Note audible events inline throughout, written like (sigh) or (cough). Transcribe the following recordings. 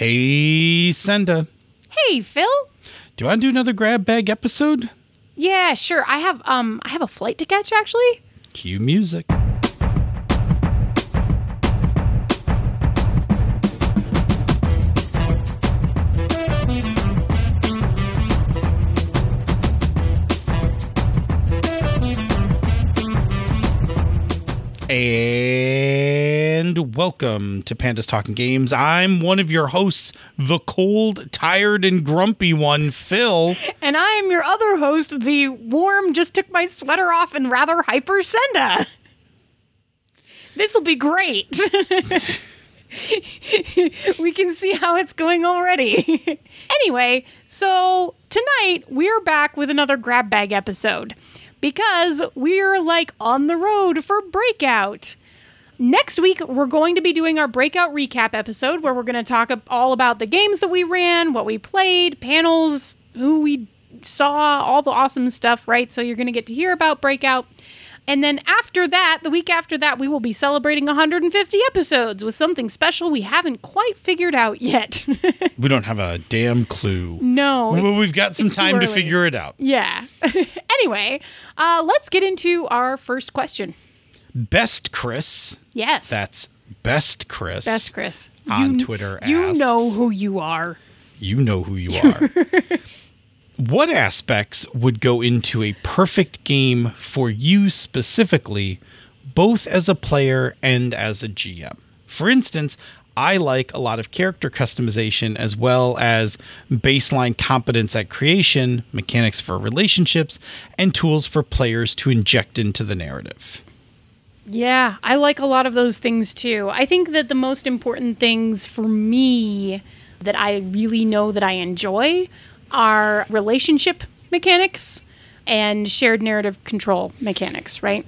Hey, Senda. Hey, Phil. Do you want to do another grab bag episode? Yeah, sure. I have um I have a flight to catch actually. Cue music. And welcome to Pandas Talking Games. I'm one of your hosts, the cold, tired, and grumpy one, Phil. And I'm your other host, the warm just took my sweater off and rather hyper Senda. This will be great. (laughs) we can see how it's going already. anyway, so tonight we're back with another grab bag episode because we're like on the road for breakout. Next week, we're going to be doing our breakout recap episode where we're going to talk all about the games that we ran, what we played, panels, who we saw, all the awesome stuff, right? So you're going to get to hear about breakout. And then after that, the week after that, we will be celebrating 150 episodes with something special we haven't quite figured out yet. (laughs) we don't have a damn clue. No. Well, we've got some time to figure it out. Yeah. (laughs) anyway, uh, let's get into our first question. Best Chris. Yes. That's Best Chris. Best Chris. On you, Twitter. You asks, know who you are. You know who you (laughs) are. what aspects would go into a perfect game for you specifically, both as a player and as a GM? For instance, I like a lot of character customization as well as baseline competence at creation, mechanics for relationships, and tools for players to inject into the narrative. Yeah, I like a lot of those things too. I think that the most important things for me that I really know that I enjoy are relationship mechanics and shared narrative control mechanics, right?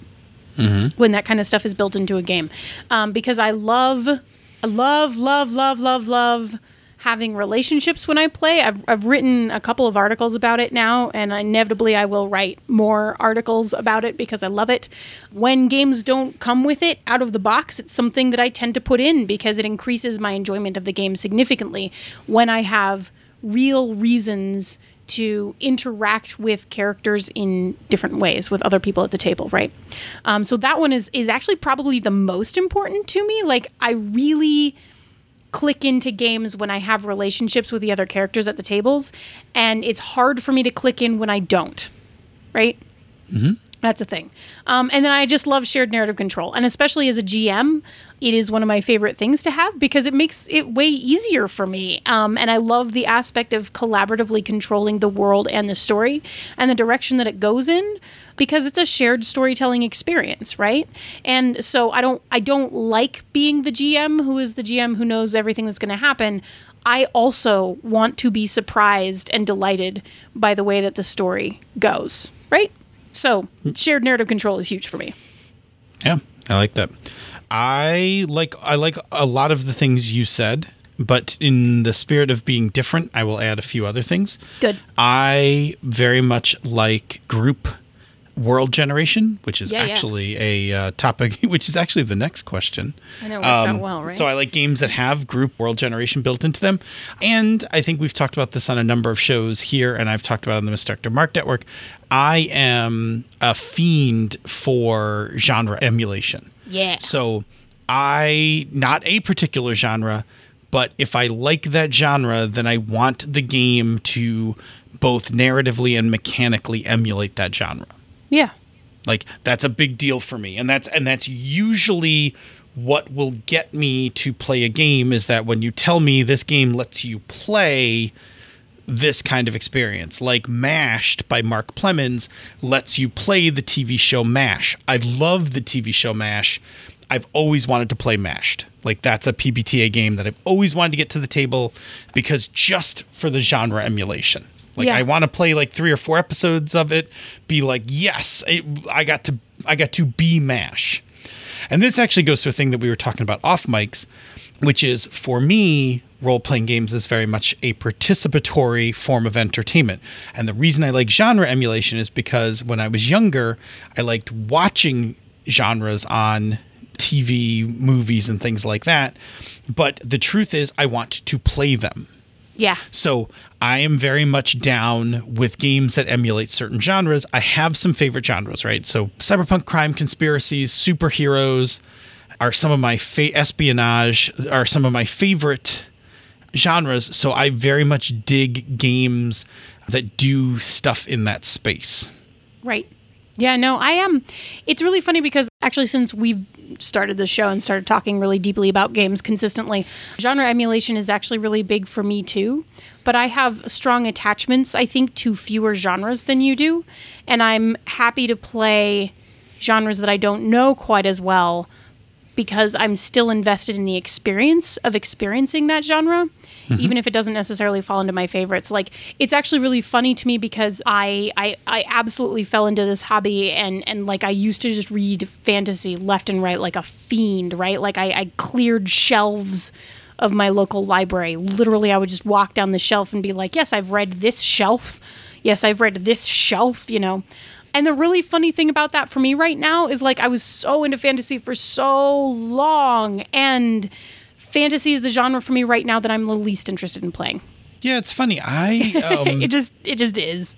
Mm-hmm. When that kind of stuff is built into a game. Um, because I love, I love, love, love, love, love having relationships when I play. I've, I've written a couple of articles about it now, and inevitably I will write more articles about it because I love it. When games don't come with it out of the box, it's something that I tend to put in because it increases my enjoyment of the game significantly when I have real reasons to interact with characters in different ways with other people at the table, right? Um, so that one is is actually probably the most important to me. Like I really click into games when I have relationships with the other characters at the tables, and it's hard for me to click in when I don't. Right? Mm-hmm. That's a thing. Um, and then I just love shared narrative control. And especially as a GM, it is one of my favorite things to have because it makes it way easier for me. Um, and I love the aspect of collaboratively controlling the world and the story and the direction that it goes in because it's a shared storytelling experience, right? And so I don't I don't like being the GM who is the GM who knows everything that's going to happen. I also want to be surprised and delighted by the way that the story goes, right? So shared narrative control is huge for me. Yeah, I like that. I like I like a lot of the things you said, but in the spirit of being different, I will add a few other things. Good. I very much like group world generation, which is Yeah, yeah. actually a uh, topic, (laughs) which is actually the next question. I know it works out well, right? So I like games that have group world generation built into them, and I think we've talked about this on a number of shows here, and I've talked about it on the Mr. Mark Network. I am a fiend for genre emulation. Yeah. So I not a particular genre, but if I like that genre, then I want the game to both narratively and mechanically emulate that genre. Yeah. Like that's a big deal for me. And that's and that's usually what will get me to play a game is that when you tell me this game lets you play this kind of experience. Like Mashed by Mark Plemmons lets you play the TV show MASH. I love the TV show MASH. I've always wanted to play Mashed. Like that's a PBTA game that I've always wanted to get to the table because just for the genre emulation. Like Yeah. I want to play like 3 or 4 episodes of it, be like, "Yes, it, I got to I got to be MASH." And this actually goes to a thing that we were talking about off mics, which is for me, role playing games is very much a participatory form of entertainment. And the reason I like genre emulation is because when I was younger, I liked watching genres on TV, movies, and things like that. But the truth is, I want to play them. Yeah. So I am very much down with games that emulate certain genres. I have some favorite genres, right? So cyberpunk crime conspiracies, superheroes are some of my fa- espionage are some of my favorite genres. So I very much dig games that do stuff in that space. Right. Yeah, no, I am. It's really funny because actually, since we've started the show and started talking really deeply about games consistently, genre emulation is actually really big for me too. But I have strong attachments, I think, to fewer genres than you do. And I'm happy to play genres that I don't know quite as well because I'm still invested in the experience of experiencing that genre, mm-hmm. even if it doesn't necessarily fall into my favorites. Like it's actually really funny to me because I, I I absolutely fell into this hobby and and like I used to just read fantasy left and right like a fiend, right? Like I, I cleared shelves of my local library. Literally, I would just walk down the shelf and be like, "Yes, I've read this shelf. Yes, I've read this shelf." You know. And the really funny thing about that for me right now is like I was so into fantasy for so long, and fantasy is the genre for me right now that I'm the least interested in playing. Yeah, it's funny. I (laughs) um, it just it just is.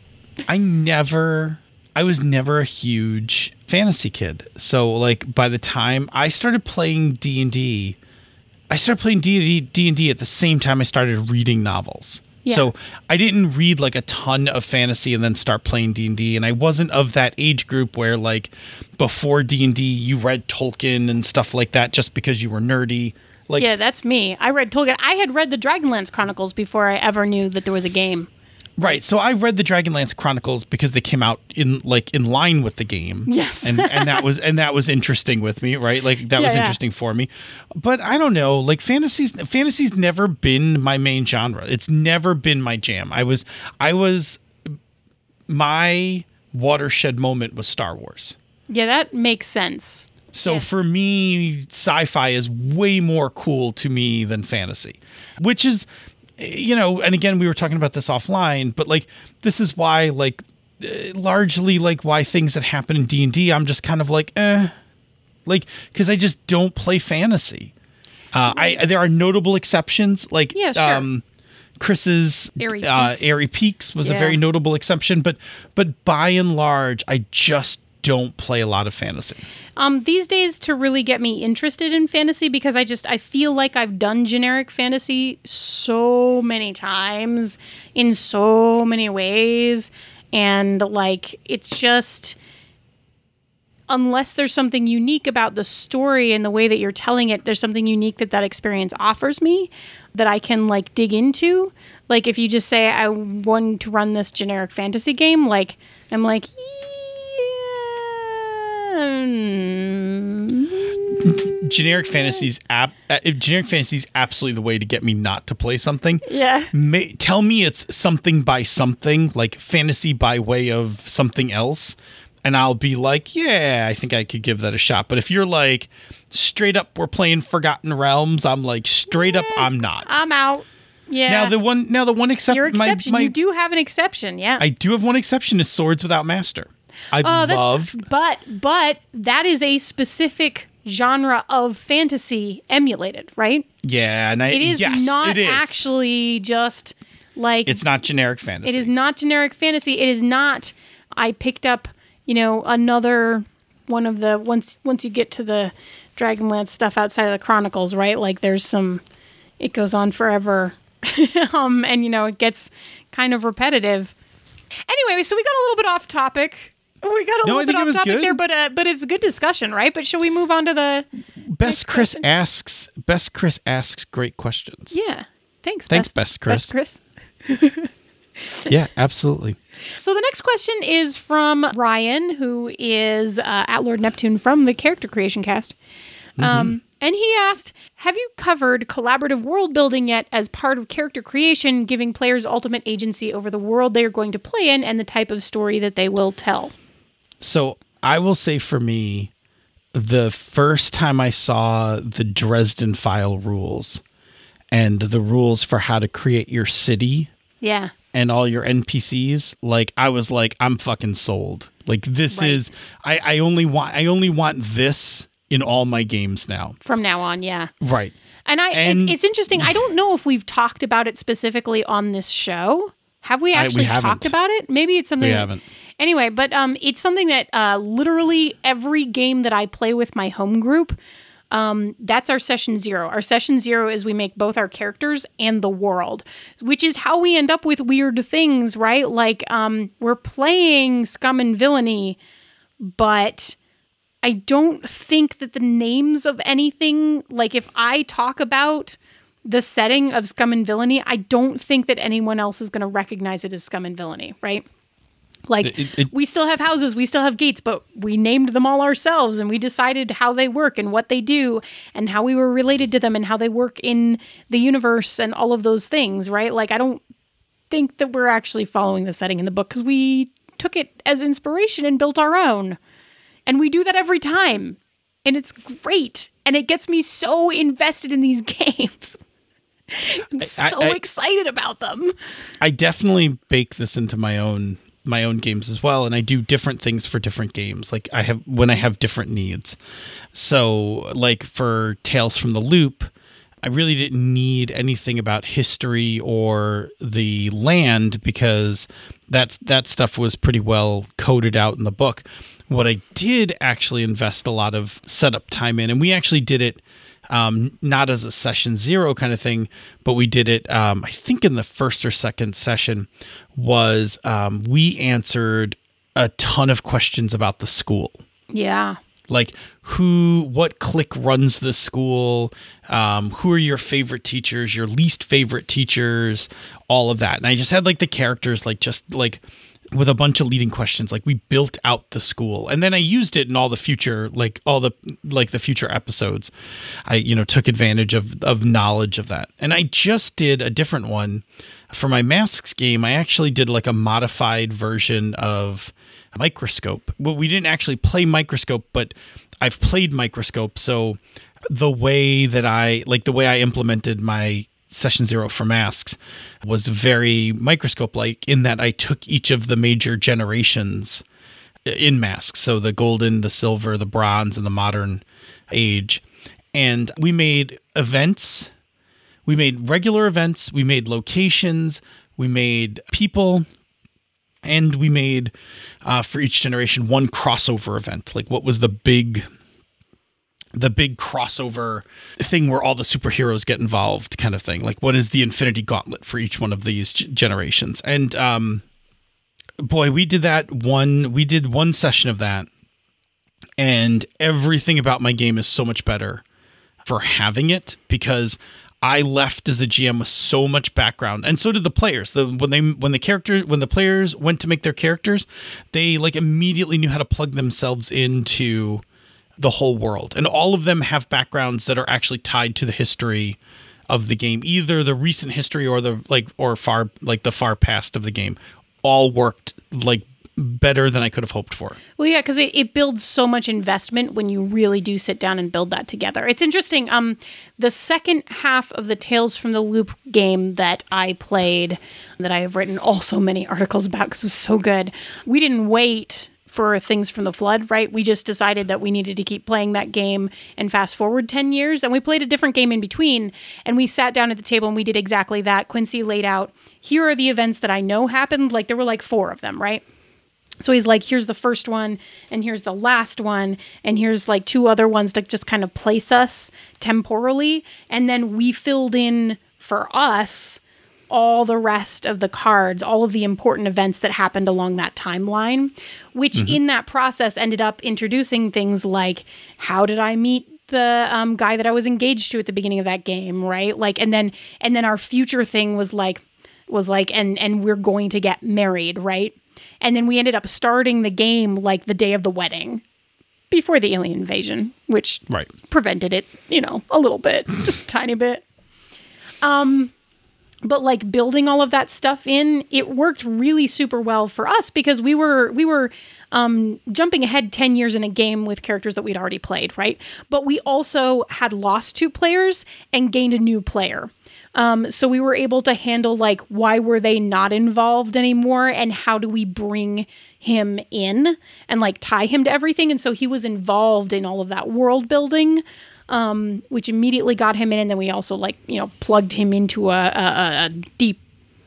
I never I was never a huge fantasy kid. So like by the time I started playing D&D, I started playing D&D D&D at the same time I started reading novels. Yeah. So I didn't read like a ton of fantasy and then start playing D and D, and I wasn't of that age group where like before D and D you read Tolkien and stuff like that just because you were nerdy. Like yeah, that's me. I read Tolkien. I had read the Dragonlance Chronicles before I ever knew that there was a game. Right. So I read the Dragonlance Chronicles because they came out in like in line with the game. Yes. and and that was and that was interesting with me, right? Like that yeah, was interesting yeah. for me. But I don't know, like fantasies fantasy's never been my main genre. It's never been my jam. I was I was my watershed moment was Star Wars. Yeah, that makes sense. So yeah. for me, sci-fi is way more cool to me than fantasy, which is you know, and again, we were talking about this offline, but like this is why, like, uh, largely like why things that happen in D and D, I'm just kind of like, eh, like because I just don't play fantasy. Uh, I there are notable exceptions, like yeah, sure. um, Chris's Airy uh, Peaks. Airy Peaks was yeah. a very notable exception, but but by and large, I just don't play a lot of fantasy. Um, these days, to really get me interested in fantasy, because I just I feel like I've done generic fantasy so many times in so many ways, and like it's just unless there's something unique about the story and the way that you're telling it there's something unique that that experience offers me that i can like dig into like if you just say i want to run this generic fantasy game like i'm like generic fantasies app uh, generic fantasies absolutely the way to get me not to play something yeah May, tell me it's something by something like fantasy by way of something else and i'll be like yeah i think i could give that a shot but if you're like straight up we're playing forgotten realms i'm like straight up i'm not i'm out yeah. Now the one now the one exception. Your exception. My, my, you do have an exception. Yeah. I do have one exception. Is swords without master. I oh, love. But but that is a specific genre of fantasy emulated, right? Yeah, and I, it is yes, not it is. actually just like it's not generic fantasy. It is not generic fantasy. It is not. I picked up, you know, another one of the once once you get to the Dragonlance stuff outside of the Chronicles, right? Like there's some. It goes on forever, (laughs) um, and you know it gets kind of repetitive. Anyway, so we got a little bit off topic we got a no, little bit off topic good. there, but uh, but it's a good discussion, right? But shall we move on to the best Chris question? asks best Chris asks great questions. Yeah, thanks. Thanks, best, best Chris. Best Chris. (laughs) yeah, absolutely. So the next question is from Ryan, who is uh, at Lord Neptune from the Character Creation Cast. Mm-hmm. Um, and he asked, Have you covered collaborative world building yet as part of character creation, giving players ultimate agency over the world they are going to play in and the type of story that they will tell? So I will say for me, the first time I saw the Dresden File rules and the rules for how to create your city. Yeah. And all your NPCs, like I was like, I'm fucking sold. Like this right. is I, I only want I only want this in all my games now. From now on, yeah. Right. And I, And- it's, it's interesting. I don't know if we've talked about it specifically on this show. Have we I- we actually talked about it? Maybe it's something. We that- haven't. Anyway, but um, it's something that uh, literally every game that I play with my home group, um, that's our session zero. Our session zero is we make both our characters and the world, which is how we end up with weird things, right? Like um, we're playing Scum and Villainy, but I don't think that the names of anything, like if I talk about the setting of Scum and Villainy, I don't think that anyone else is going to recognize it as Scum and Villainy, right? Like It- it- we still have houses, we still have gates, but we named them all ourselves and we decided how they work and what they do and how we were related to them and how they work in the universe and all of those things, right? Like I don't think that we're actually following the setting in the book because we took it as inspiration and built our own. And we do that every time. And it's great. And it gets me so invested in these (laughs) games. I'm so I- excited about them. I definitely bake this into my own my own games as well and I do different things for different games like I have when I have different needs. So like for Tales from the Loop, I really didn't need anything about history or the land because that's that stuff was pretty well coded out in the book. What I did actually invest a lot of setup time in and we actually did it um, not as a session zero kind of thing, but we did it, um, I think, in the first or second session, was um, we answered a ton of questions about the school. Yeah. Like who, what clique runs the school? Um, who are your favorite teachers? Your least favorite teachers? All of that, and I just had like the characters, like just like with a bunch of leading questions. Like we built out the school, and then I used it in all the future, like all the like the future episodes. I you know took advantage of of knowledge of that, and I just did a different one for my masks game. I actually did like a modified version of microscope. Well, we didn't actually play microscope, but I've played microscope. So the way that I like the way I implemented my session zero for masks was very microscope like in that I took each of the major generations in masks. So the golden, the silver, the bronze, and the modern age. And we made events. We made regular events. We made locations. We made people and we made uh, for each generation one crossover event like what was the big the big crossover thing where all the superheroes get involved kind of thing like what is the infinity gauntlet for each one of these g- generations and um boy we did that one we did one session of that and everything about my game is so much better for having it because I left as a GM with so much background, and so did the players. The when they when the character when the players went to make their characters, they like immediately knew how to plug themselves into the whole world, and all of them have backgrounds that are actually tied to the history of the game, either the recent history or the like or far like the far past of the game. All worked like better than I could have hoped for. Well, yeah, because it, it builds so much investment when you really do sit down and build that together. It's interesting. Um, the second half of the Tales from the Loop game that I played, that I have written also many articles about because it was so good. We didn't wait for things from the flood, right? We just decided that we needed to keep playing that game and fast forward 10 years. And we played a different game in between. And we sat down at the table and we did exactly that. Quincy laid out here are the events that I know happened. Like there were like four of them, right? So he's like, here's the first one, and here's the last one, and here's like two other ones to just kind of place us temporally. And then we filled in for us all the rest of the cards, all of the important events that happened along that timeline, which in that process ended up introducing things like how did I meet the um, guy that I was engaged to at the beginning of that game, right? Like, and then and then our future thing was like was like and and we're going to get married, right? And then we ended up starting the game like the day of the wedding before the alien invasion, which Right. prevented it, you know, a little bit, just a tiny bit. Um but like building all of that stuff in, it worked really super well for us because we were we were um jumping ahead 10 years in a game with characters that we'd already played, right? But we also had lost two players and gained a new player. Um, so we were able to handle like why were they not involved anymore and how do we bring him in and like tie him to everything. And so he was involved in all of that world building. Um, which immediately got him in, and then we also like you know plugged him into a, a, a deep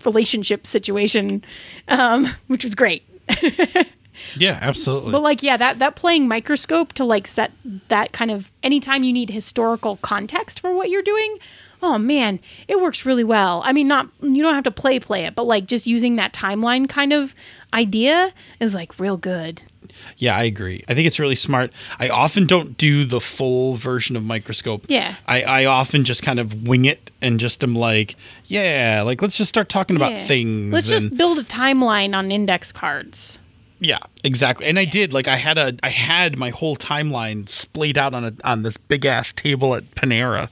relationship situation, um, which was great. (laughs) Yeah, absolutely. But like, yeah, that that playing microscope to like set that kind of anytime you need historical context for what you're doing. Oh man, it works really well. I mean, not you don't have to play play it, but like just using that timeline kind of idea is like real good. Yeah, I agree. I think it's really smart. I often don't do the full version of microscope. Yeah. I, I often just kind of wing it and just am like, yeah, like let's just start talking about Yeah. things. Let's and, just build a timeline on index cards. Yeah, exactly. And I did like I had a I had my whole timeline splayed out on a on this big ass table at Panera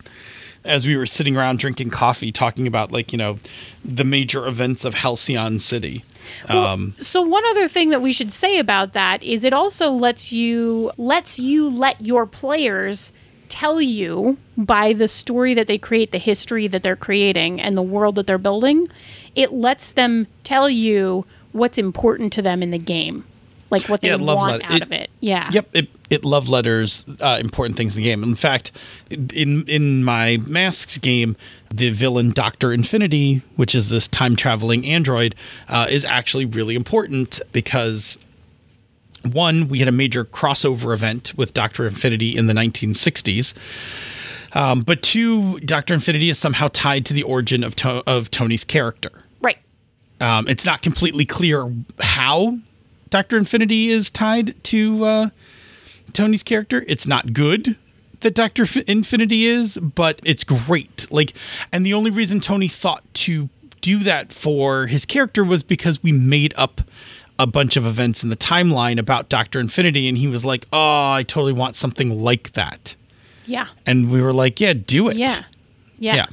as we were sitting around drinking coffee talking about like, you know, the major events of Halcyon City. Um So one other thing that we should say about that is it also lets you lets you let your players tell you by the story that they create, the history that they're creating and the world that they're building, it lets them tell you what's important to them in the game. Like what they Yeah, want let- out it- of it. Yeah. Yep, it, it love letters uh, important things in the game. In fact, in in my masks game, the villain Doctor Infinity, which is this time traveling android, uh, is actually really important because one, we had a major crossover event with Doctor Infinity in the 1960s. Um, but two, Doctor Infinity is somehow tied to the origin of to- of Tony's character. Right. Um, it's not completely clear how Doctor Infinity is tied to uh, Tony's character. It's not good that Doctor F- Infinity is, but it's great. Like, and the only reason Tony thought to do that for his character was because we made up a bunch of events in the timeline about Doctor Infinity, and he was like, "Oh, I totally want something like that." Yeah. And we were like, "Yeah, do it." Yeah. Yeah. Yeah.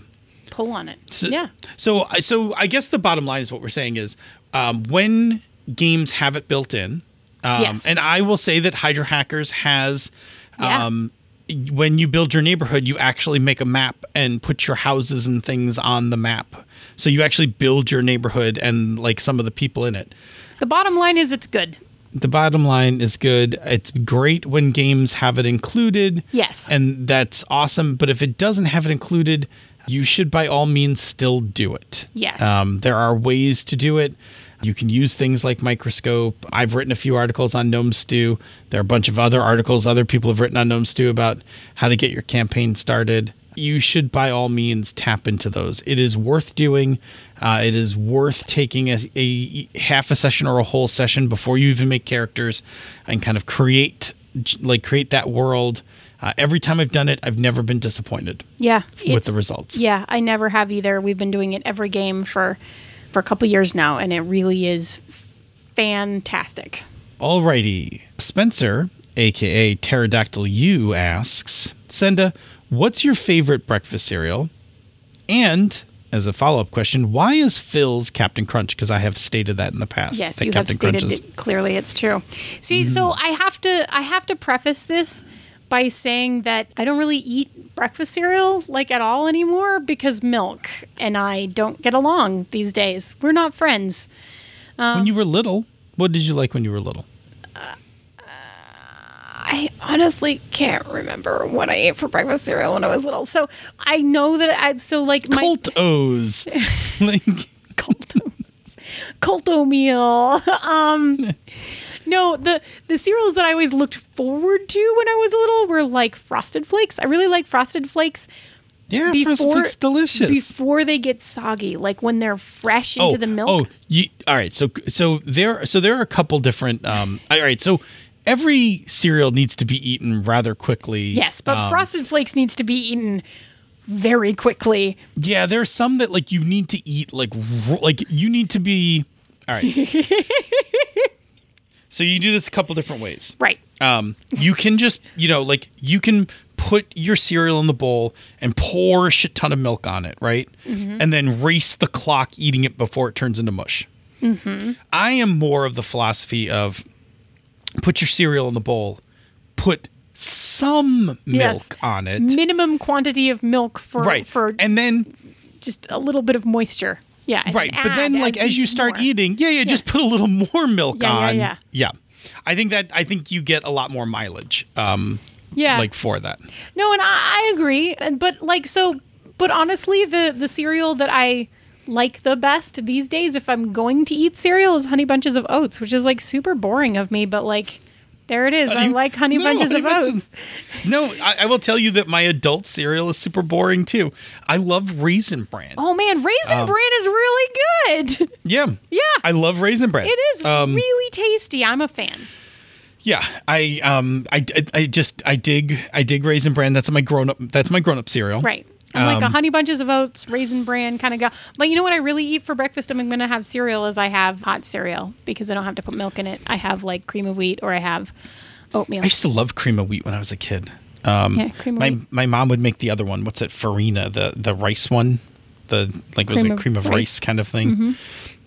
Pull on it. So, yeah. So, I- so I guess the bottom line is what we're saying is um, when games have it built in, um, Yes. and I will say that Hydra Hackers has. Um, when you build your neighborhood, you actually make a map and put your houses and things on the map. So you actually build your neighborhood and like some of the people in it. The bottom line is it's good. The bottom line is good. It's great when games have it included. Yes. And that's awesome. But if it doesn't have it included, you should by all means still do it. Yes. Um, there are ways to do it. You can use things like microscope. I've written a few articles on Gnome Stew. There are a bunch of other articles other people have written on Gnome Stew about how to get your campaign started. You should by all means tap into those. It is worth doing. Uh, it is worth taking a, a half a session or a whole session before you even make characters and kind of create like create that world. Uh, every time I've done it, I've never been disappointed Yeah. with the results. Yeah, I never have either. We've been doing it every game for for a couple years now, and it really is fantastic. Alrighty. Spencer, aka Pterodactyl U, asks Senda, what's your favorite breakfast cereal? And as a follow up question, why is Phil's Captain Crunch? Because I have stated that in the past. Yes, that you Captain have stated Crunch is- it clearly. It's true. See, so Mm-hmm. I have to I have to preface this by saying that I don't really eat breakfast cereal like at all anymore because milk and I don't get along these days. We're not friends. when you were little, what did you like when you were little? I honestly can't remember what I ate for breakfast cereal when I was little. So I know that I so like my Colt O's. (laughs) like, Colto Colto meal. (laughs) Um (laughs) no, the the cereals that I always looked forward to when I was little were like Frosted Flakes. I really like Frosted Flakes yeah, Frosted before Flakes delicious. before they get soggy, like when they're fresh into the milk. Oh, you, all right. So so there so there are a couple different. Um, all right. So every cereal needs to be eaten rather quickly. yes, but Um, Frosted Flakes needs to be eaten very quickly. Yeah, there are some that like you need to eat like like you need to be. All right. (laughs) so you do this a couple different ways. Right. Um, you can just you know like you can put your cereal in the bowl and pour a shit ton of milk on it, right? And then race the clock eating it before it turns into mush. I am more of the philosophy of put your cereal in the bowl, put some Yes. milk on it, Minimum quantity of milk for right? for and then just a little bit of moisture. Yeah. right but then like as you start more. eating yeah, yeah just put a little more milk Yeah, yeah, on yeah. yeah i think that i think you get a lot more mileage um Yeah. like for that No, and I, I agree. And- But like so but honestly the the cereal that I like the best these days if I'm going to eat cereal is honey bunches of oats, which is like super boring of me, but like there it is. I Honey- like honey (laughs) No, bunches Honey of Bunches- oats. (laughs) no I, I will tell you that my adult cereal is super boring too i love raisin bran Oh man, raisin Um, bran is really good. (laughs) yeah Yeah. i love raisin bran It is um, really tasty. I'm a fan. Yeah, I um I, I, I just I dig I dig raisin bran. That's my grown up. That's my grown up cereal. Right. I'm like a Um, honey bunches of oats, raisin bran kind of guy. But you know what I really eat for breakfast? I'm going to have cereal is I have hot cereal because I don't have to put milk in it. I have like cream of wheat or I have oatmeal. I used to love cream of wheat when I was a kid. Um, Yeah, cream of my wheat. my mom would make the other one. What's it? Farina, the the rice one, the like was Cream it of cream of rice. rice, kind of thing.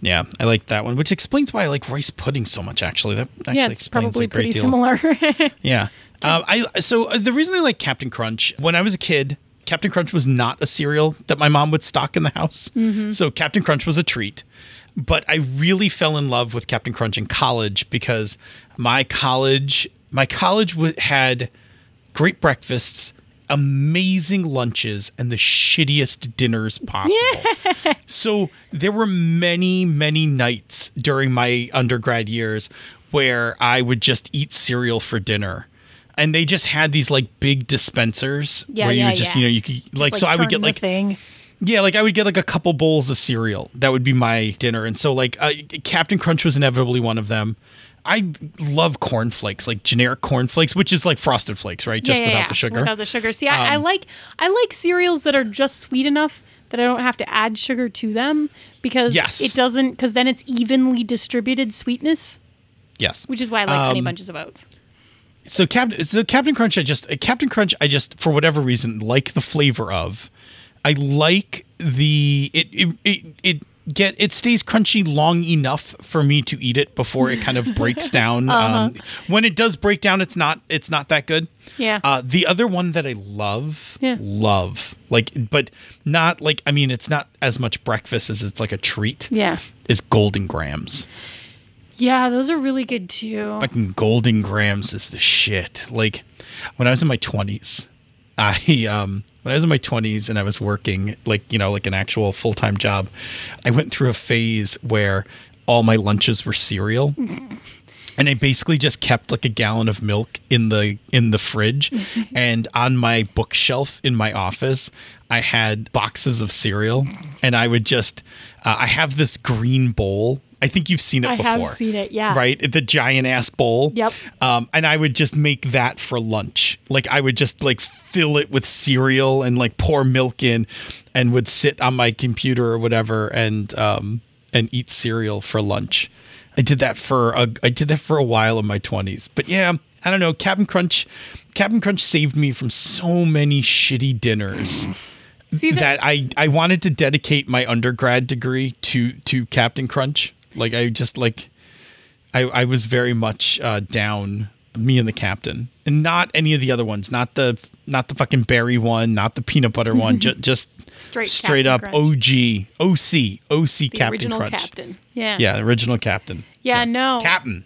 Yeah, I like that one, which explains why I like rice pudding so much. Actually, that actually yeah, it's explains probably a great pretty deal. similar. (laughs) Yeah. Um, I so uh, the reason I like Captain Crunch when I was a kid, Captain Crunch was not a cereal that my mom would stock in the house. Mm-hmm. So Captain Crunch was a treat. But I really fell in love with Captain Crunch in college because my college my college w- had great breakfasts, amazing lunches, and the shittiest dinners possible. (laughs) So there were many, many nights during my undergrad years where I would just eat cereal for dinner. And they just had these like big dispensers Yeah, where you yeah, would just, yeah. you know, you could Just, like, so I would get like thing. yeah, like I would get like a couple bowls of cereal. That would be my dinner. And so like uh, Captain Crunch was inevitably one of them. I love cornflakes, like generic cornflakes, which is like frosted flakes, right? Just without the sugar. Without the sugar. See, I, I Um, like I like cereals that are just sweet enough that I don't have to add sugar to them because Yes. it doesn't because then it's evenly distributed sweetness, yes. which is why I like honey Um, bunches of oats. So Captain so Captain Crunch I just Captain Crunch I just for whatever reason like the flavor of. I like the it it it, it get it stays crunchy long enough for me to eat it before it kind of breaks (laughs) down. Um, when it does break down, it's not it's not that good. Yeah. Uh, the other one that I love, Yeah. love like, but not like I mean, it's not as much breakfast as it's like a treat. Yeah. Is Golden Grahams. Yeah, those are really good too. Fucking Golden Grahams is the shit. Like when I was in my twenties, I um when I was in my twenties and I was working like you know like an actual full time job, I went through a phase where all my lunches were cereal. (laughs) And I basically just kept like a gallon of milk in the in the fridge, (laughs) and on my bookshelf in my office, I had boxes of cereal, and I would just uh, I have this green bowl. I think you've seen it I before. have seen it, yeah. Right, the giant ass bowl. Yep. Um, and I would just make that for lunch. Like I would just like fill it with cereal and like pour milk in, and would sit on my computer or whatever and um and eat cereal for lunch. I did that for a I did that for a while in my twenties. But yeah, I don't know. Captain Crunch, Captain Crunch saved me from so many shitty dinners. (laughs) See that? that I, I wanted to dedicate my undergrad degree to to Captain Crunch. Like I just like I I was very much uh, down me and the captain, and not any of the other ones. Not the not the fucking berry one, not the peanut butter one. (laughs) ju- just Straight straight Captain up Crunch. OG OC OC the Captain original Crunch. captain. Yeah. Yeah, original captain. Yeah, no. Captain.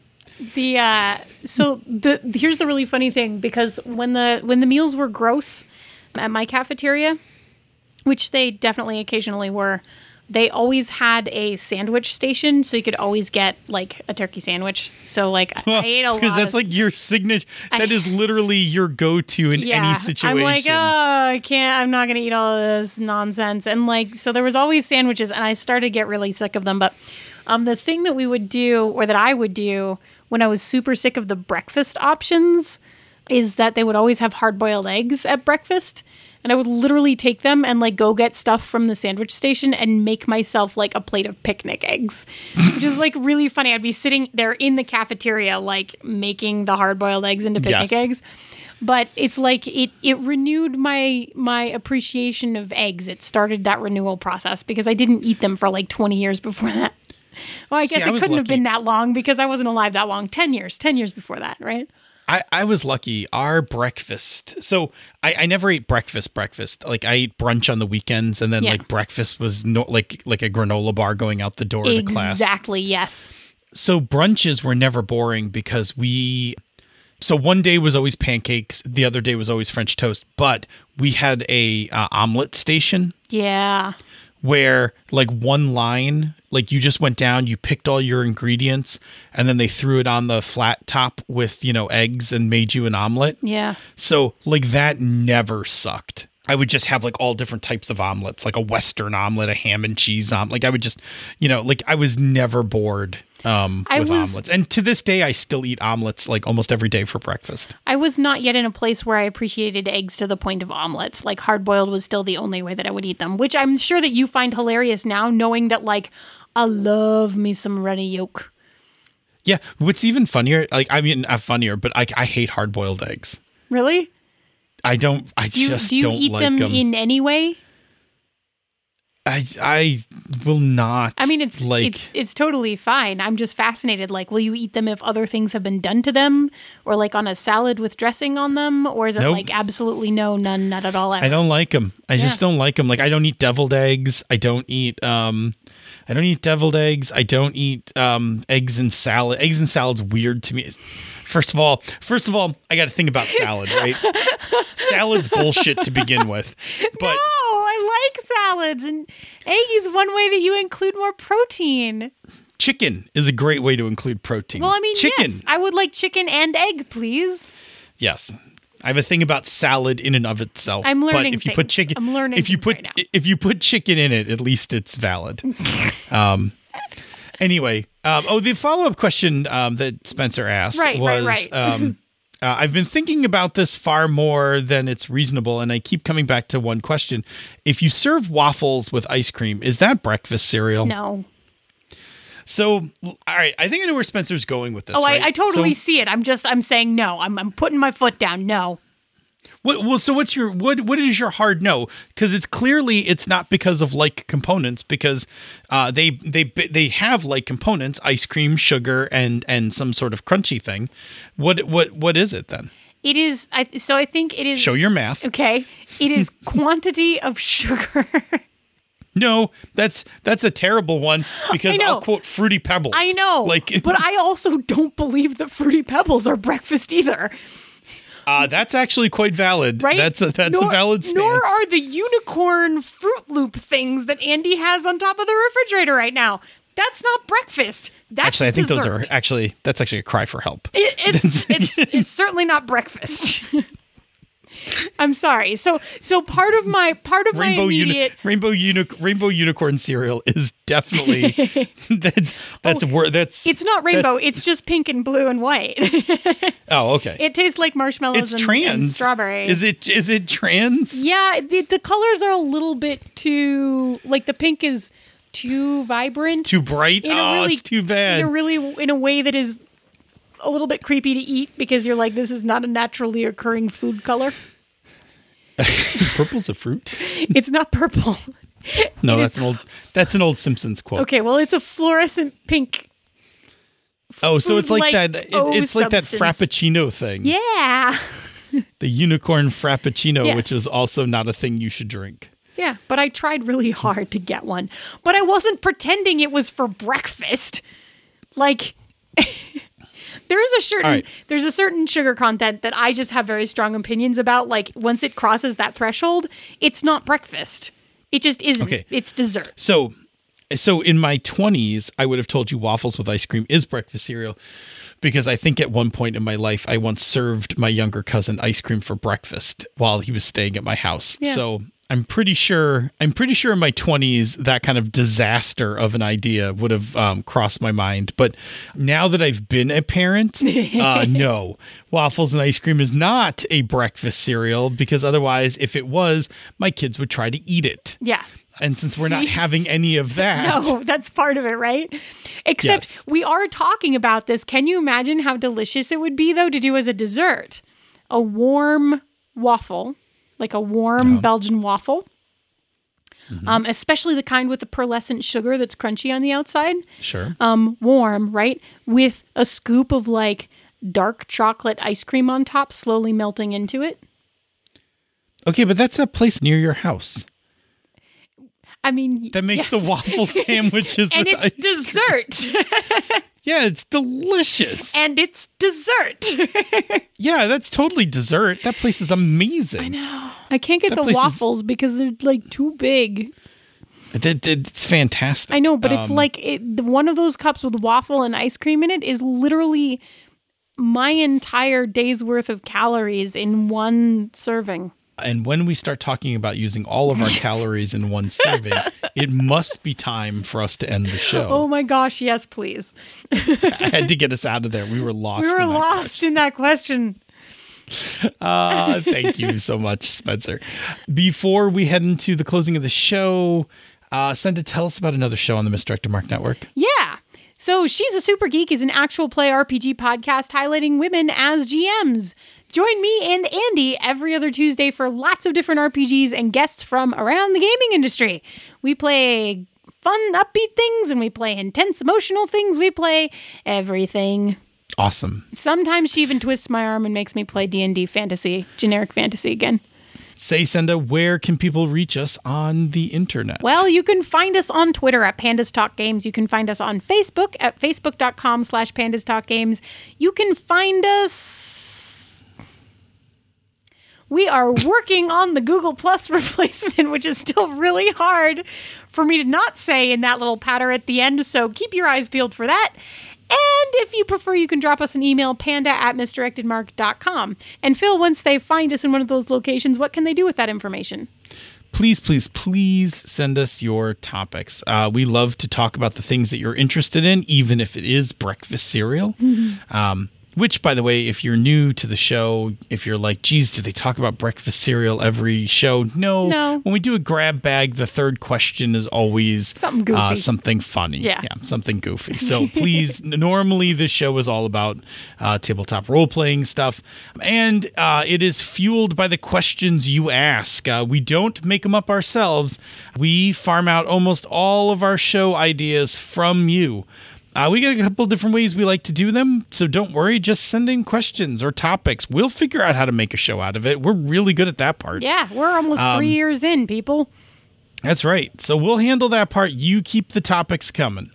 The uh so the here's the really funny thing because when the when the meals were gross at my cafeteria, which they definitely occasionally were, they always had a sandwich station so you could always get like a turkey sandwich. So like I ate a lot Because that's of- like your signature. I- That is literally your go-to in any situation. I'm like, oh, I can't. I'm not gonna eat all of this nonsense. And like, so there was always sandwiches, and I started to get really sick of them. But um, the thing that we would do, or that I would do, when I was super sick of the breakfast options, is that they would always have hard-boiled eggs at breakfast. And I would literally take them and like go get stuff from the sandwich station and make myself like a plate of picnic eggs, which is like really funny. I'd be sitting there in the cafeteria, like making the hard boiled eggs into picnic Yes. eggs. But it's like it it renewed my my appreciation of eggs. It started that renewal process because i didn't eat them for like 20 years before that. Well i guess I it was couldn't have been that long because i wasn't alive that long. 10 years 10 years before that right I, I was lucky. Our breakfast. So I, I never ate breakfast. Breakfast. Like I ate brunch on the weekends, and then Yeah. like breakfast was no like like a granola bar going out the door to class. Exactly. Yes. So brunches were never boring because we. So one day was always pancakes. The other day was always French toast. But we had a uh, omelet station Yeah. where like one line like you just went down you picked all your ingredients and then they threw it on the flat top with you know eggs and made you an omelet. Yeah. so like that never sucked. I would just have like all different types of omelets like a western omelet a ham and cheese omelet. Like i would just you know like i was never bored um I with was- omelets. And to this day i still eat omelets like almost every day for breakfast. I was not yet in a place where I appreciated eggs to the point of omelets. Like hard boiled was still the only way that I would eat them, which I'm sure that you find hilarious now, knowing that like I love me some runny yolk. yeah what's even funnier like i mean not funnier but i, I hate hard-boiled eggs Really? i don't i Do you, just do you don't eat like them them in any way? I I will not. I mean, it's like it's it's totally fine. I'm just fascinated. Like, will you eat them if other things have been done to them, or like on a salad with dressing on them, or is it Nope. like absolutely no, none, not at all? Ever? I don't like them. I just don't like them. Like I don't eat deviled eggs. I don't eat um, I don't eat deviled eggs. I don't eat um eggs and salad. Eggs and salad's weird to me. First of all, first of all, I got to think about salad, right? (laughs) Salad's bullshit to begin with, but No, I like salads, and egg is one way that you include more protein. chicken is a great way to include protein. Well, I mean, chicken. yes, I would like chicken and egg, please. Yes. I have a thing about salad in and of itself. I'm learning But if you put chicken, I'm learning if you put right if you put chicken in it, at least it's valid. (laughs) um. Anyway, um, oh, the follow up question um, that Spencer asked Right, right, was, right. um, (laughs) uh, I've been thinking about this far more than it's reasonable, and I keep coming back to one question: If you serve waffles with ice cream, is that breakfast cereal? No. So, all right, I think I know where Spencer's going with this. Oh, right? I, I totally So- see it. I'm just, I'm saying no. I'm, I'm putting my foot down. No. What, well, so what's your what? What is your hard no? Because it's clearly it's not because of like components because uh, they they they have like components, ice cream, sugar, and and some sort of crunchy thing. What what what is it then? It is, I, so I think it is. Show your math. Okay. It is quantity of sugar. (laughs) No, that's that's a terrible one (gasps) because. I'll quote Fruity Pebbles. I know. like, (laughs) but I also don't believe that Fruity Pebbles are breakfast either. uh, that's actually quite valid. Right? That's a that's nor, a valid stance. Nor are the unicorn Fruit Loop things that Andy has on top of the refrigerator right now. That's not breakfast. That's actually, I think those are actually that's actually a cry for help. It, it's (laughs) it's it's certainly not breakfast. (laughs) I'm sorry. So so part of my part of rainbow my uni- rainbow uni- rainbow unicorn cereal is definitely (laughs) that's that's oh, wor- that's it's not rainbow. it's just pink and blue and white. (laughs) oh okay it tastes like marshmallows it's and, trans and strawberry. is it is it trans Yeah, the, the colors are a little bit too like the pink is too vibrant. too bright oh really- it's too bad In a really in a way that is a little bit creepy to eat because you're like this is not a naturally occurring food color. (laughs) purple's a fruit It's not purple. (laughs) no It that's is- an old that's an old simpsons quote Okay, well it's a fluorescent pink. oh so it's like that it, it's like that frappuccino thing Yeah. (laughs) the unicorn frappuccino Yes. which is also not a thing you should drink Yeah, but I tried really hard to get one. But I wasn't pretending it was for breakfast. Like there is a certain right. there's a certain sugar content that I just have very strong opinions about. Like once it crosses that threshold, it's not breakfast. It just isn't. Okay. It's dessert. So, so in my twenties, I would have told you waffles with ice cream is breakfast cereal, because I think at one point in my life I once served my younger cousin ice cream for breakfast while he was staying at my house. Yeah. So I'm pretty sure I'm pretty sure in my twenties that kind of disaster of an idea would have um, crossed my mind. But now that I've been a parent, (laughs) uh, no, waffles and ice cream is not a breakfast cereal because otherwise, if it was, my kids would try to eat it. Yeah. And since we're not having any of (laughs) that, No, that's part of it, right? Except Yes. we are talking about this. Can you imagine how delicious it would be, though, to do as a dessert? A warm waffle, like a warm Belgian waffle, Mm-hmm. um, especially the kind with the pearlescent sugar that's crunchy on the outside. sure. Um, warm, right? With a scoop of like dark chocolate ice cream on top, slowly melting into it. Okay, but that's a place near your house I mean, that makes yes. the waffle (laughs) sandwiches. and it's dessert. (laughs) yeah, it's delicious. and it's dessert. (laughs) yeah, that's totally dessert. That place is amazing. I know. I can't get That the place is- waffles because they're like too big. It- it- it's fantastic. I know, but it's Um, like it, one of those cups with waffle and ice cream in it is literally my entire day's worth of calories in one serving. And when we start talking about using all of our (laughs) calories in one serving, it must be time for us to end the show. Oh my gosh, yes, please. I had to get us out of there. We were lost. We were in lost in that question. Uh, thank you so much, Spencer. Before we head into the closing of the show, uh, Senda, tell us about another show on the Misdirected Mark Network. Yeah. So She's a Super Geek is an actual play RPG podcast highlighting women as GMs. Join me and Andy every other Tuesday for lots of different RPGs and guests from around the gaming industry. We play fun, upbeat things and we play intense, emotional things. We play everything. Awesome. Sometimes she even twists my arm and makes me play D&D fantasy, generic fantasy again. Say, Senda, where can people reach us on the internet? Well, you can find us on Twitter at Pandas Talk Games. You can find us on Facebook at facebook.com slash Pandas Talk Games. You can find us. We are working on the Google Plus (laughs) replacement, which is still really hard for me to not say in that little patter at the end. So keep your eyes peeled for that. And if you prefer, you can drop us an email, panda at misdirectedmark.com. And Phil, once they find us in one of those locations, what can they do with that information? please, please, please send us your topics. Uh, we love to talk about the things that you're interested in, even if it is breakfast cereal. Um, which, by the way, if you're new to the show, if you're like, geez, do they talk about breakfast cereal every show? No. No. When we do a grab bag, the third question is always Something goofy. Uh, something funny. Yeah. Yeah, something goofy. So (laughs) please, normally this show is all about uh, tabletop role playing stuff, and uh, it is fueled by the questions you ask. Uh, we don't make them up ourselves. We farm out almost all of our show ideas from you. Uh, we got a couple different ways we like to do them, so don't worry. Just send in questions or topics. We'll figure out how to make a show out of it. We're really good at that part. Yeah, we're almost Um, three years in, people. That's right. So we'll handle that part. You keep the topics coming.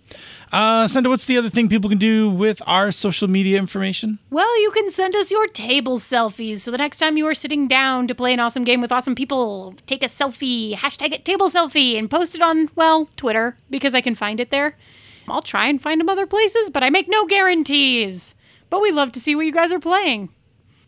Uh, Senda, what's the other thing people can do with our social media information? Well, you can send us your table selfies. So the next time you are sitting down to play an awesome game with awesome people, take a selfie, hashtag it table selfie, and post it on, well, Twitter, because I can find it there. I'll try and find them other places, but I make no guarantees. But we love to see what you guys are playing.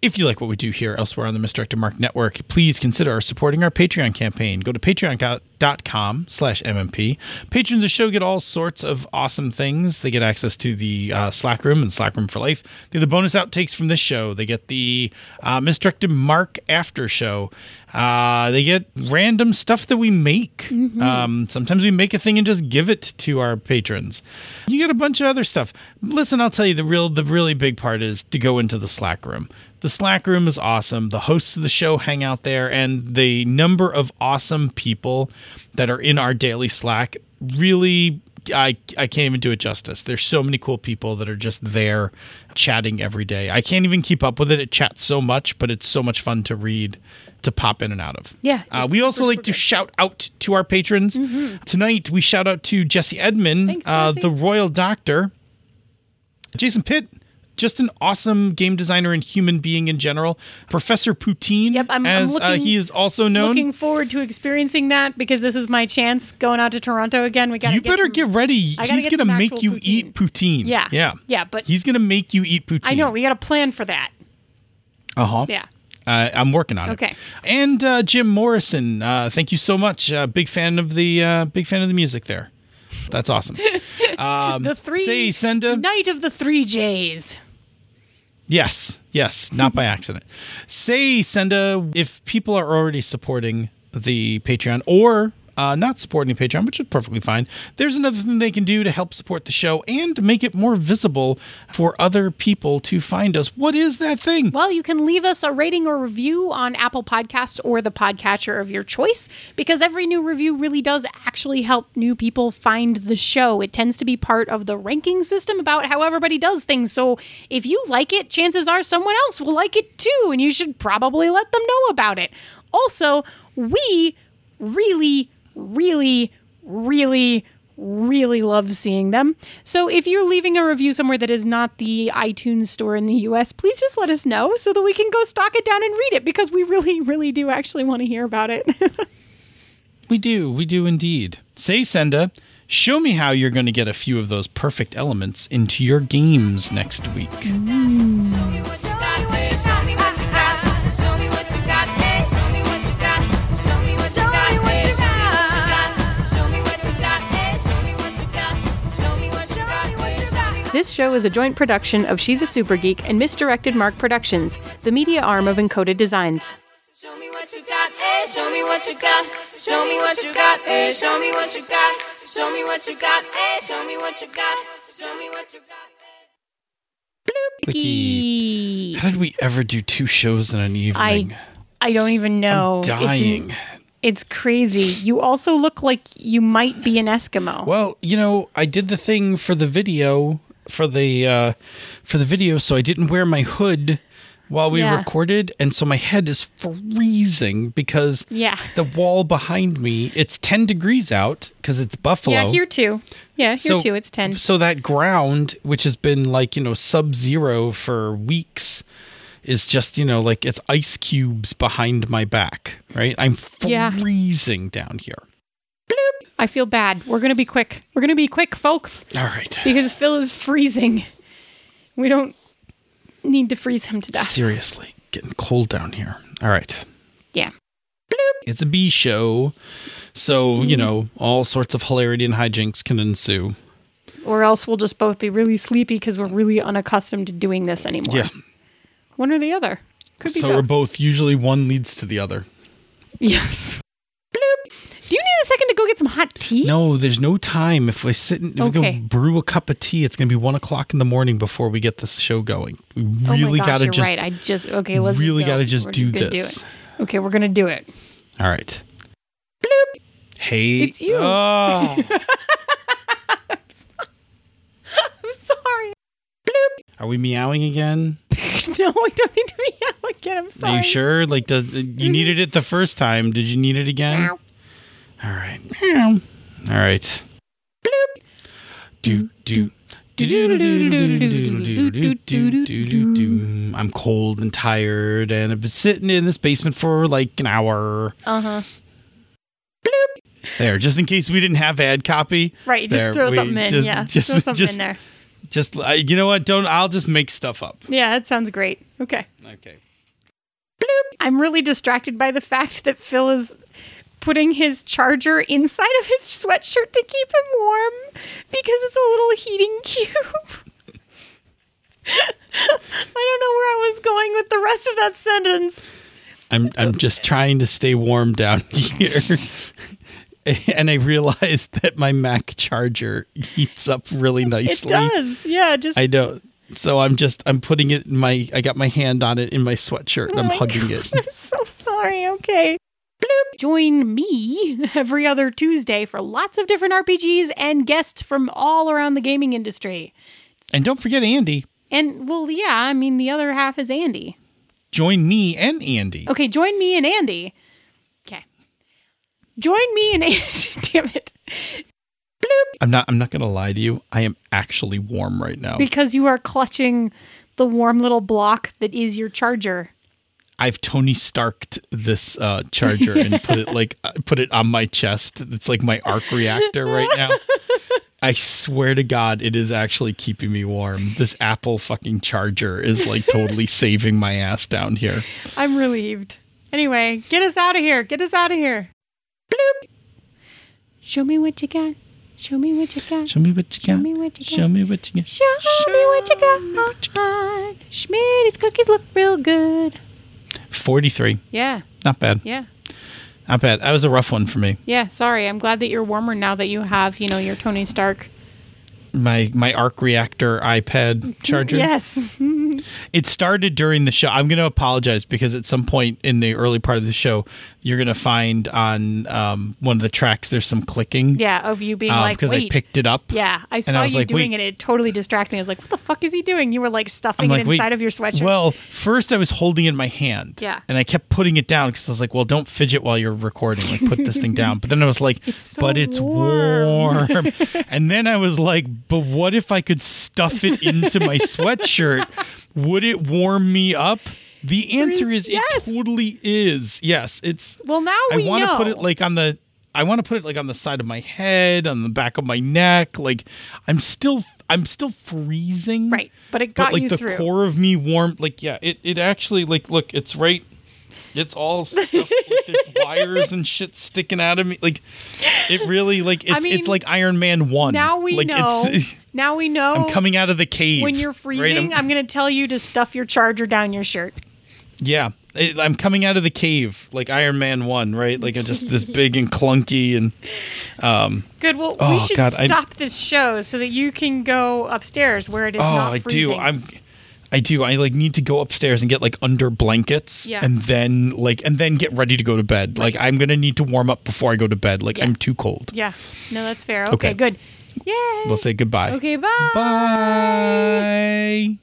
If you like what we do here elsewhere on the Misdirected Mark Network, please consider supporting our Patreon campaign. Go to patreon.com slash MMP. Patrons of the show get all sorts of awesome things. They get access to the uh, Slack Room and Slack Room for Life. They get the bonus outtakes from this show. They get the uh, Misdirected Mark after show. Uh, they get random stuff that we make. Um, sometimes we make a thing and just give it to our patrons. You get a bunch of other stuff. Listen, I'll tell you the real, the really big part is to go into the Slack room. The Slack room is awesome. The hosts of the show hang out there, and the number of awesome people that are in our daily Slack really. I, I can't even do it justice. There's so many cool people that are just there chatting every day. I can't even keep up with it. It chats so much, but it's so much fun to read, to pop in and out of. Yeah, Uh, we also like to shout out to our patrons. Tonight, we shout out to Jesse Edmond, Thanks, uh, the Royal Doctor, Jason Pitt, just an awesome game designer and human being in general. Professor Poutine, Yep, I'm- I'm as uh, looking- he is also known. Looking forward to experiencing that because this is my chance going out to Toronto again. We got you better some, get ready. He's get gonna make you poutine. eat poutine. Yeah. yeah, Yeah, but- he's gonna make you eat poutine. I know we got a plan for that. Uh huh. Yeah. Uh, I'm working on Okay. it. Okay. And uh, Jim Morrison, uh, thank you so much. Uh, big fan of the uh, big fan of the music there. That's awesome. (laughs) The three say, send Senda. Night of the Three J's. Yes, yes, not by (laughs) accident. Say, Senda, if people are already supporting the Patreon or uh, not supporting Patreon, which is perfectly fine, there's another thing they can do to help support the show and make it more visible for other people to find us. What is that thing? Well, you can leave us a rating or review on Apple Podcasts or the podcatcher of your choice because every new review really does actually help new people find the show. It tends to be part of the ranking system about how everybody does things. So if you like it, chances are someone else will like it too, and you should probably let them know about it. Also, we really, really, really, really love seeing them. So if you're leaving a review somewhere that is not the iTunes store in the US, please just let us know so that we can go stock it down and read it because we really, really do actually want to hear about it. (laughs) We do, we do indeed. Say, Senda, show me how you're going to get a few of those perfect elements into your games next week. Show this show is a joint production of She's a Super Geek and Misdirected Mark Productions, the media arm of Encoded Designs. Show me what you got, eh, show me what you got. Show me what you got, eh, show me what you got. Show me what you got, eh, show me what you got. Show me what you got. Quickie. How did we ever do two shows in an evening? I I don't even know. I'm It's- dying. It's, crazy. You also look like you might be an Eskimo. Well, you know, I did the thing for the video for the uh for the video so I didn't wear my hood while we Yeah. recorded and so my head is freezing because Yeah. the wall behind me it's 10 degrees out cuz it's Buffalo. yeah, here too. Yeah, here So- too. It's 10. So that ground which has been like, you know, sub-zero for weeks is just, you know, like it's ice cubes behind my back, right? I'm Yeah. freezing down here. I feel bad. We're going to be quick. We're going to be quick, folks, All right. because Phil is freezing. We don't need to freeze him to death. Seriously, getting cold down here. All right. Yeah. Bloop. It's a B show. So, you mm-hmm. know, all sorts of hilarity and hijinks can ensue. Or else we'll just both be really sleepy because we're really unaccustomed to doing this anymore. Yeah. One or the other. Could be So we're both. both usually one leads to the other. Yes. Need a second to go get some hot tea? No, there's no time. If we sit and if we Okay. go brew a cup of tea, it's going to be one o'clock in the morning before we get this show going. We Oh really gosh, got to just right. I just okay. Let's really got to just We're do gonna this. it. Okay, we're gonna do it. All right. Hey, It's you. Oh, (laughs) I'm sorry. are we meowing again? (laughs) no, I don't need to out again. I'm sorry. Are you sure? Like, does you mm-hmm. needed it the first time? Did you need it again? Meow. All right. All right. Do do. I'm cold and tired, and I've been sitting in this basement for like an hour. Uh huh. There, just in case we didn't have ad copy. Right. Just There, throw something in. just- yeah. just- throw something just- in there. Just, I, you know what? Don't. I'll just make stuff up. Yeah, that sounds great. Okay. Okay. I'm really distracted by the fact that Phil is putting his charger inside of his sweatshirt to keep him warm because it's a little heating cube. (laughs) I don't know where I was going with the rest of that sentence. I'm I'm just trying to stay warm down (laughs) here. (laughs) and I realized that my Mac charger heats up really nicely. It does. Yeah, just I don't. So I'm just I'm putting it in my I got my hand on it in my sweatshirt and Oh I'm hugging gosh, it. I'm so sorry. Okay. Join me every other Tuesday for lots of different RPGs and guests from all around the gaming industry. And don't forget Andy. And well, yeah, I mean the other half is Andy. Join me and Andy. Okay, join me and Andy. Okay. Join me and (laughs) Andy. Damn it. I'm not I'm not gonna lie to you. I am actually warm right now. Because you are clutching the warm little block that is your charger. I've Tony Starked this uh, charger and put it like uh, put it on my chest. It's like my arc reactor right now. I swear to God, it is actually keeping me warm. This Apple fucking charger is like totally (laughs) saving my ass down here. I'm relieved. Anyway, get us out of here. Get us out of here. Bloop. Show me what you got. Show me what you got. Show me what you got. Show me what you got. Show me what you got. Show me what you got. Schmitty's cookies look real good. 43. Yeah, Not bad. yeah. Not bad. That was a rough one for me. Yeah, sorry. I'm glad that you're warmer now that you have, you know, your Tony Stark. My my arc reactor iPad (laughs) charger. Yes. It started during the show. I'm going to apologize because at some point in the early part of the show, you're going to find on um, one of the tracks there's some clicking. Yeah, of you being um, like, because wait. I picked it up. yeah, I saw I you like, doing wait. it. It totally distracted me. I was like, what the fuck is he doing? You were like stuffing like, it wait, inside of your sweatshirt. Well, first I was holding it in my hand. Yeah. And I kept putting it down because I was like, well, don't fidget while you're recording. Like, put this thing (laughs) down. But then I was like, It's so but it's warm. warm. (laughs) and then I was like, but what if I could stuff it into my (laughs) sweatshirt? Would it warm me up? The answer is yes. it totally is. Yes, it's well, now I we want to put it like on the I want to put it like on the side of my head, on the back of my neck. Like I'm still I'm still freezing. Right, but it got but, like you the through. core of me warm. Like yeah, it it actually like look, it's right. It's all (laughs) stuff. like, there's wires and shit sticking out of me. Like it really like it's mean, it's like Iron Man one. now we like, know. It's, (laughs) now we know. I'm coming out of the cave when you're right? freezing, I'm, going to tell you to stuff your charger down your shirt. Yeah, it, I'm coming out of the cave like Iron Man one, right? Like it's just this big and clunky and Um, Good. Well, we Oh, should God, I- stop this show so that you can go upstairs where it is oh, not I freezing. do. I'm. I do. I like need to go upstairs and get like under blankets Yeah. and then like and then get ready to go to bed. Like I'm gonna need to warm up before I go to bed. Like Yeah. I'm too cold. Yeah. No, that's fair. Okay, Okay. good. Yay. We'll say goodbye. Okay, bye. Bye.